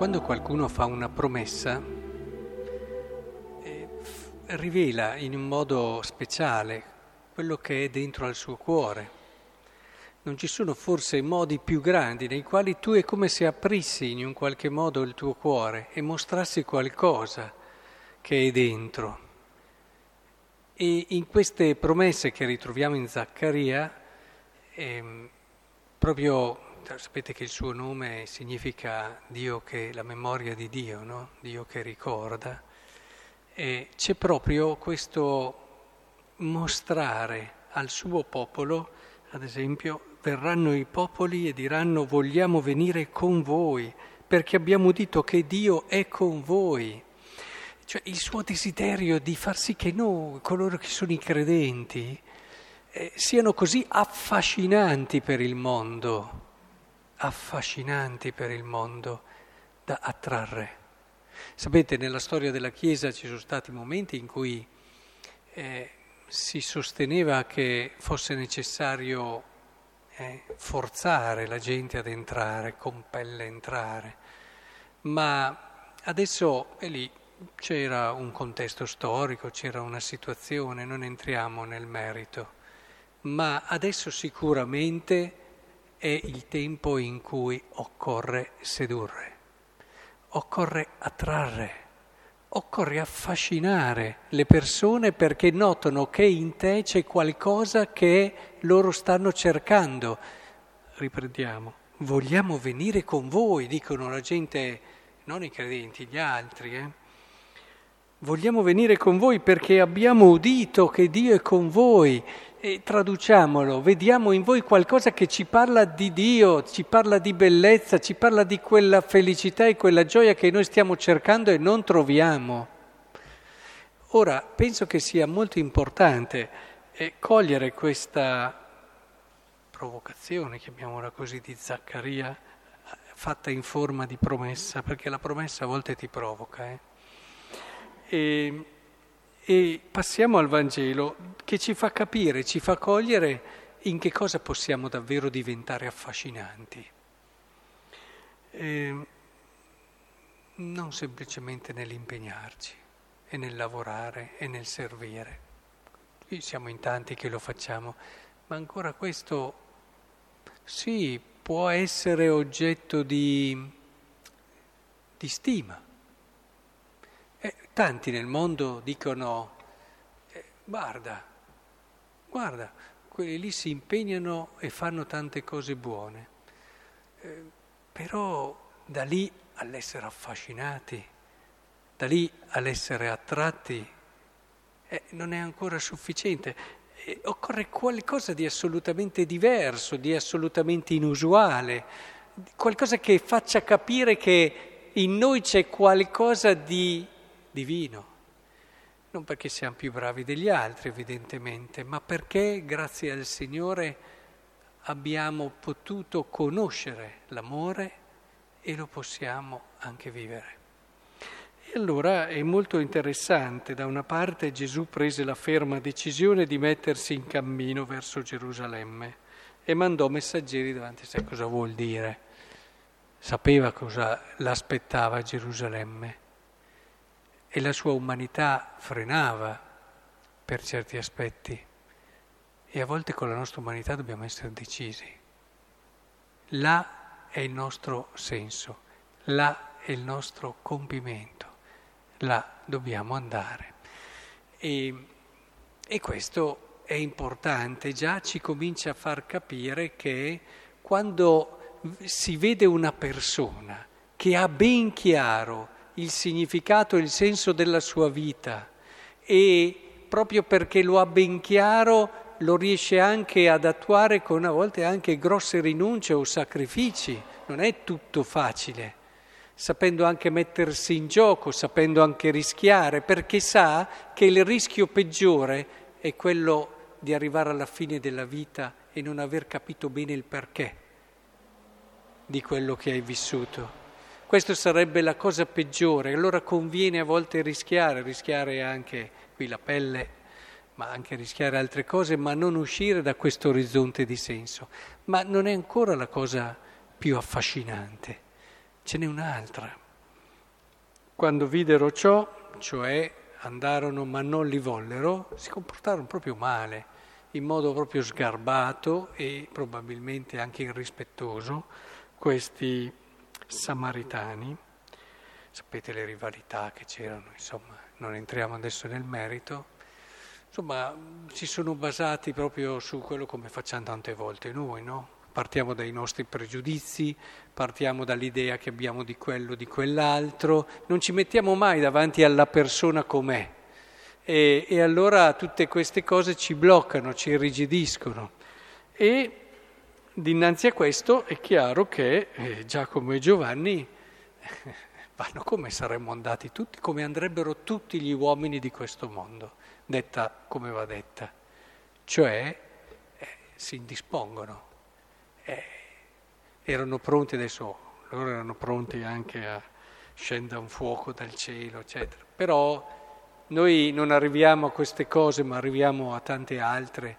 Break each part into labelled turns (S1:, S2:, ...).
S1: quando qualcuno fa una promessa, eh, rivela in un modo speciale quello che è dentro al suo cuore. Non ci sono forse modi più grandi nei quali tu è come se aprissi in un qualche modo il tuo cuore e mostrassi qualcosa che è dentro. E in queste promesse che ritroviamo in Zaccaria, ehm, proprio sapete che il suo nome significa Dio che, la memoria di Dio, no? Dio che ricorda. E c'è proprio questo mostrare al suo popolo, ad esempio, verranno i popoli e diranno vogliamo venire con voi, perché abbiamo udito che Dio è con voi. Cioè il suo desiderio di far sì che noi, coloro che sono i credenti, eh, siano così affascinanti per il mondo, affascinanti per il mondo da attrarre. Sapete, nella storia della Chiesa ci sono stati momenti in cui eh, si sosteneva che fosse necessario eh, forzare la gente ad entrare, compelle entrare, ma adesso è lì c'era un contesto storico, c'era una situazione, non entriamo nel merito, ma adesso sicuramente è il tempo in cui occorre sedurre, occorre attrarre, occorre affascinare le persone perché notano che in te c'è qualcosa che loro stanno cercando. Riprendiamo, vogliamo venire con voi, dicono la gente, non i credenti, gli altri, eh? Vogliamo venire con voi perché abbiamo udito che Dio è con voi e traduciamolo, vediamo in voi qualcosa che ci parla di Dio, ci parla di bellezza, ci parla di quella felicità e quella gioia che noi stiamo cercando e non troviamo. Ora, penso che sia molto importante eh, cogliere questa provocazione, chiamiamola così, di Zaccaria, fatta in forma di promessa, perché la promessa a volte ti provoca. Eh. E, e passiamo al Vangelo che ci fa capire, ci fa cogliere in che cosa possiamo davvero diventare affascinanti. E non semplicemente nell'impegnarci e nel lavorare e nel servire. Qui siamo in tanti che lo facciamo, ma ancora questo sì, può essere oggetto di, di stima eh, tanti nel mondo dicono, eh, guarda, guarda, quelli lì si impegnano e fanno tante cose buone, eh, però da lì all'essere affascinati, da lì all'essere attratti, eh, non è ancora sufficiente. Eh, occorre qualcosa di assolutamente diverso, di assolutamente inusuale, qualcosa che faccia capire che in noi c'è qualcosa di divino. Non perché siamo più bravi degli altri, evidentemente, ma perché grazie al Signore abbiamo potuto conoscere l'amore e lo possiamo anche vivere. E allora è molto interessante, da una parte Gesù prese la ferma decisione di mettersi in cammino verso Gerusalemme e mandò messaggeri davanti a sé. Cosa vuol dire? Sapeva cosa l'aspettava a Gerusalemme e la sua umanità frenava per certi aspetti e a volte con la nostra umanità dobbiamo essere decisi. Là è il nostro senso, là è il nostro compimento, là dobbiamo andare. E, e questo è importante, già ci comincia a far capire che quando si vede una persona che ha ben chiaro il significato e il senso della sua vita e proprio perché lo ha ben chiaro lo riesce anche ad attuare con a volte anche grosse rinunce o sacrifici, non è tutto facile, sapendo anche mettersi in gioco, sapendo anche rischiare, perché sa che il rischio peggiore è quello di arrivare alla fine della vita e non aver capito bene il perché di quello che hai vissuto. Questo sarebbe la cosa peggiore, allora conviene a volte rischiare, rischiare anche qui la pelle, ma anche rischiare altre cose, ma non uscire da questo orizzonte di senso. Ma non è ancora la cosa più affascinante, ce n'è un'altra. quando videro ciò, cioè andarono ma non li vollero, si comportarono proprio male, in modo proprio sgarbato e probabilmente anche irrispettoso, questi samaritani. Sapete le rivalità che c'erano, insomma, non entriamo adesso nel merito. Insomma, si sono basati proprio su quello come facciamo tante volte noi, no? Partiamo dai nostri pregiudizi, partiamo dall'idea che abbiamo di quello, di quell'altro, non ci mettiamo mai davanti alla persona com'è. E, e allora tutte queste cose ci bloccano, ci irrigidiscono. E dinanzi a questo è chiaro che eh, Giacomo e Giovanni vanno come saremmo andati tutti, come andrebbero tutti gli uomini di questo mondo, detta come va detta. Cioè eh, si indispongono eh, erano pronti adesso, loro erano pronti anche a scendere un fuoco dal cielo, eccetera. Però noi non arriviamo a queste cose, ma arriviamo a tante altre,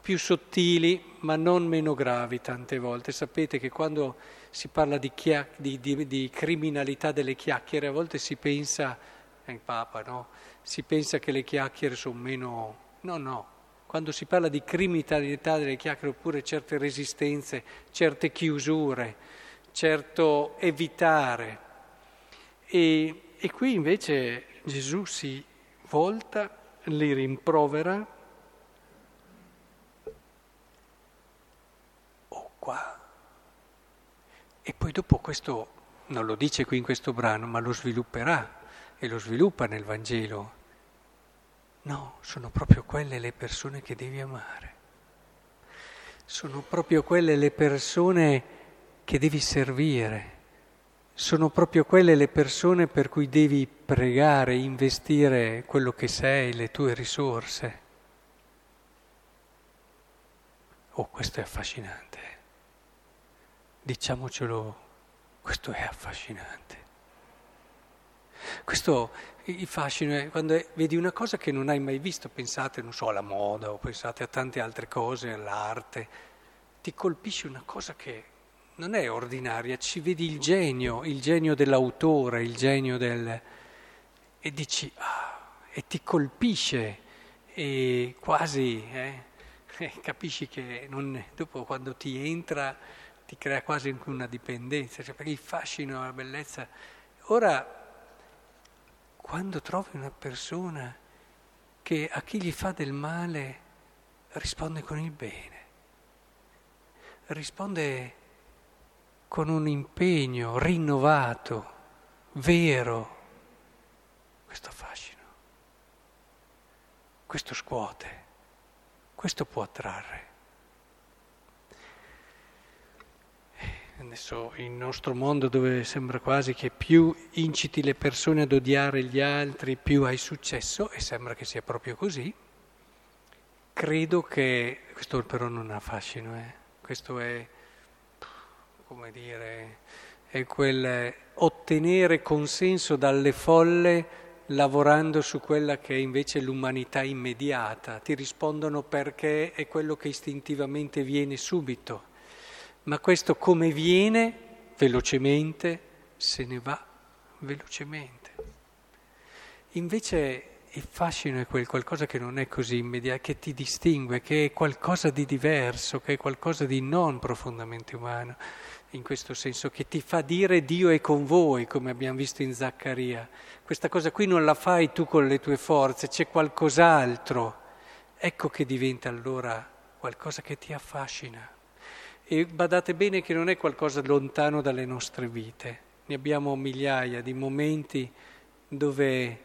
S1: più sottili, ma non meno gravi tante volte. Sapete che quando si parla di, chia- di, di, di criminalità delle chiacchiere, a volte si pensa, eh, il Papa, no? Si pensa che le chiacchiere sono meno... No, no, quando si parla di criminalità delle chiacchiere oppure certe resistenze, certe chiusure, certo evitare. E, e qui invece Gesù si volta, li rimprovera. Oh qua. E poi dopo questo, non lo dice qui in questo brano, ma lo svilupperà e lo sviluppa nel Vangelo No, sono proprio quelle le persone che devi amare. Sono proprio quelle le persone che devi servire. Sono proprio quelle le persone per cui devi pregare, investire quello che sei, le tue risorse. Oh, questo è affascinante. Diciamocelo, questo è affascinante. Questo il fascino è quando vedi una cosa che non hai mai visto, pensate, non so, alla moda o pensate a tante altre cose, all'arte, ti colpisce una cosa che non è ordinaria, ci vedi il genio, il genio dell'autore, il genio del... e dici, ah, e ti colpisce e quasi, eh, capisci che non, dopo quando ti entra ti crea quasi anche una dipendenza, cioè perché il fascino, la bellezza... Ora quando trovi una persona che a chi gli fa del male risponde con il bene, risponde con un impegno rinnovato, vero, questo affascino, questo scuote, questo può attrarre. Adesso il nostro mondo dove sembra quasi che più inciti le persone ad odiare gli altri, più hai successo, e sembra che sia proprio così, credo che, questo però non ha fascino, eh? questo è, come dire, è quel ottenere consenso dalle folle lavorando su quella che è invece l'umanità immediata, ti rispondono perché è quello che istintivamente viene subito ma questo come viene velocemente se ne va velocemente. Invece il fascino è quel qualcosa che non è così immediato, che ti distingue, che è qualcosa di diverso, che è qualcosa di non profondamente umano, in questo senso, che ti fa dire Dio è con voi, come abbiamo visto in Zaccaria. Questa cosa qui non la fai tu con le tue forze, c'è qualcos'altro. Ecco che diventa allora qualcosa che ti affascina. E badate bene che non è qualcosa lontano dalle nostre vite. Ne abbiamo migliaia di momenti dove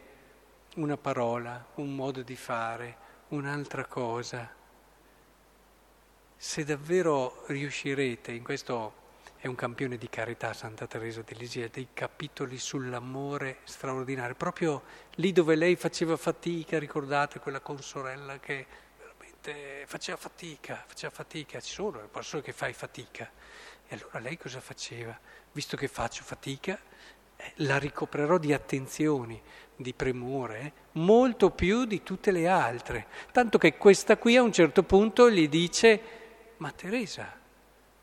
S1: una parola, un modo di fare, un'altra cosa. Se davvero riuscirete, in questo è un campione di carità Santa Teresa di Lisia, dei capitoli sull'amore straordinario, proprio lì dove lei faceva fatica, ricordate quella consorella che veramente faceva fatica, faceva fatica, ci sono le persone che fai fatica. E allora lei cosa faceva? Visto che faccio fatica, eh, la ricoprerò di attenzioni, di premure, eh, molto più di tutte le altre. Tanto che questa qui a un certo punto gli dice, ma Teresa,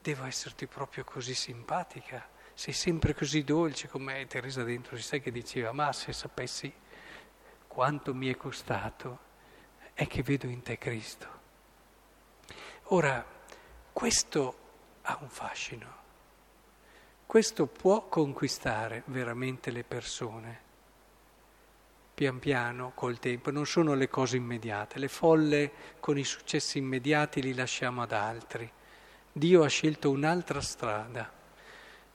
S1: devo esserti proprio così simpatica? sei sempre così dolce come Teresa dentro di sé che diceva, ma se sapessi quanto mi è costato, è che vedo in te Cristo. Ora, questo ha un fascino, questo può conquistare veramente le persone, pian piano, col tempo, non sono le cose immediate, le folle con i successi immediati li lasciamo ad altri. Dio ha scelto un'altra strada.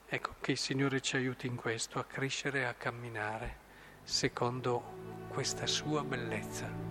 S1: Ecco, che il Signore ci aiuti in questo, a crescere e a camminare secondo questa sua bellezza.